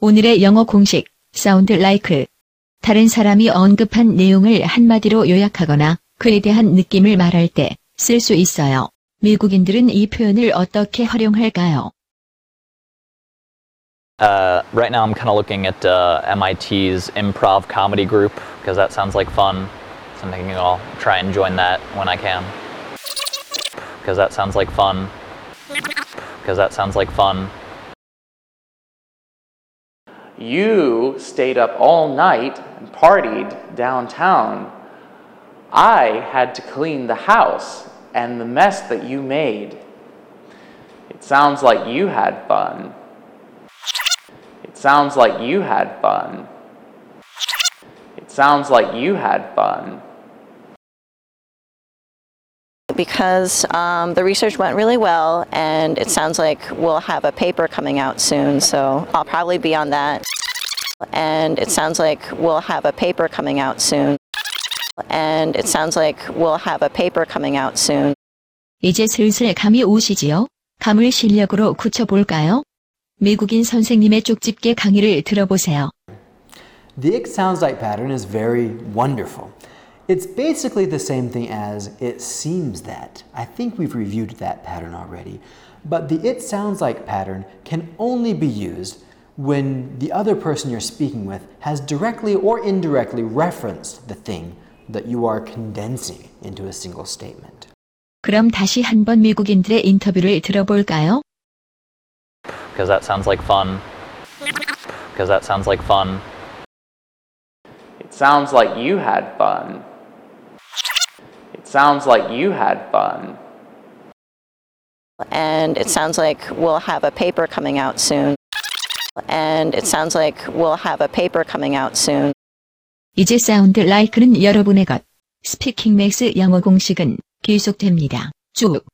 오늘의 영어 공식 sound like 다른 사람이 언급한 내용을 한마디로 요약하거나 그에 대한 느낌을 말할 때 쓸 수 있어요. 미국인들은 이 표현을 어떻게 활용할까요? Uh, right now, I'm kind of looking at uh, MIT's improv comedy group because that sounds like fun. So I'm thinking I'll try and join that when I can. Because that sounds like fun. Because that sounds like fun. You stayed up all night and partied downtown. I had to clean the house and the mess that you made. It sounds like you had fun. It sounds like you had fun. It sounds like you had fun because um, the research went really well, and it sounds like we'll have a paper coming out soon. So I'll probably be on that. And it sounds like we'll have a paper coming out soon. And it sounds like we'll have a paper coming out soon. 이제 슬슬 감이 오시지요? 감을 실력으로 굳혀볼까요? 미국인 선생님의 쪽집게 강의를 들어보세요. The it sounds like pattern is very wonderful. It's basically the same thing as it seems that. I think we've reviewed that pattern already. But the it sounds like pattern can only be used when the other person you're speaking with has directly or indirectly referenced the thing that you are condensing into a single statement. 그럼 다시 한번 미국인들의 인터뷰를 들어볼까요? Because that sounds like fun. Because that sounds like fun. It sounds like you had fun. It sounds like you had fun. And it sounds like we'll have a paper coming out soon. And it sounds like we'll have a paper coming out soon. 이제 사운드 라이크는 여러분의 것. 스피킹 맥스 영어 공식은 계속됩니다. 쭉.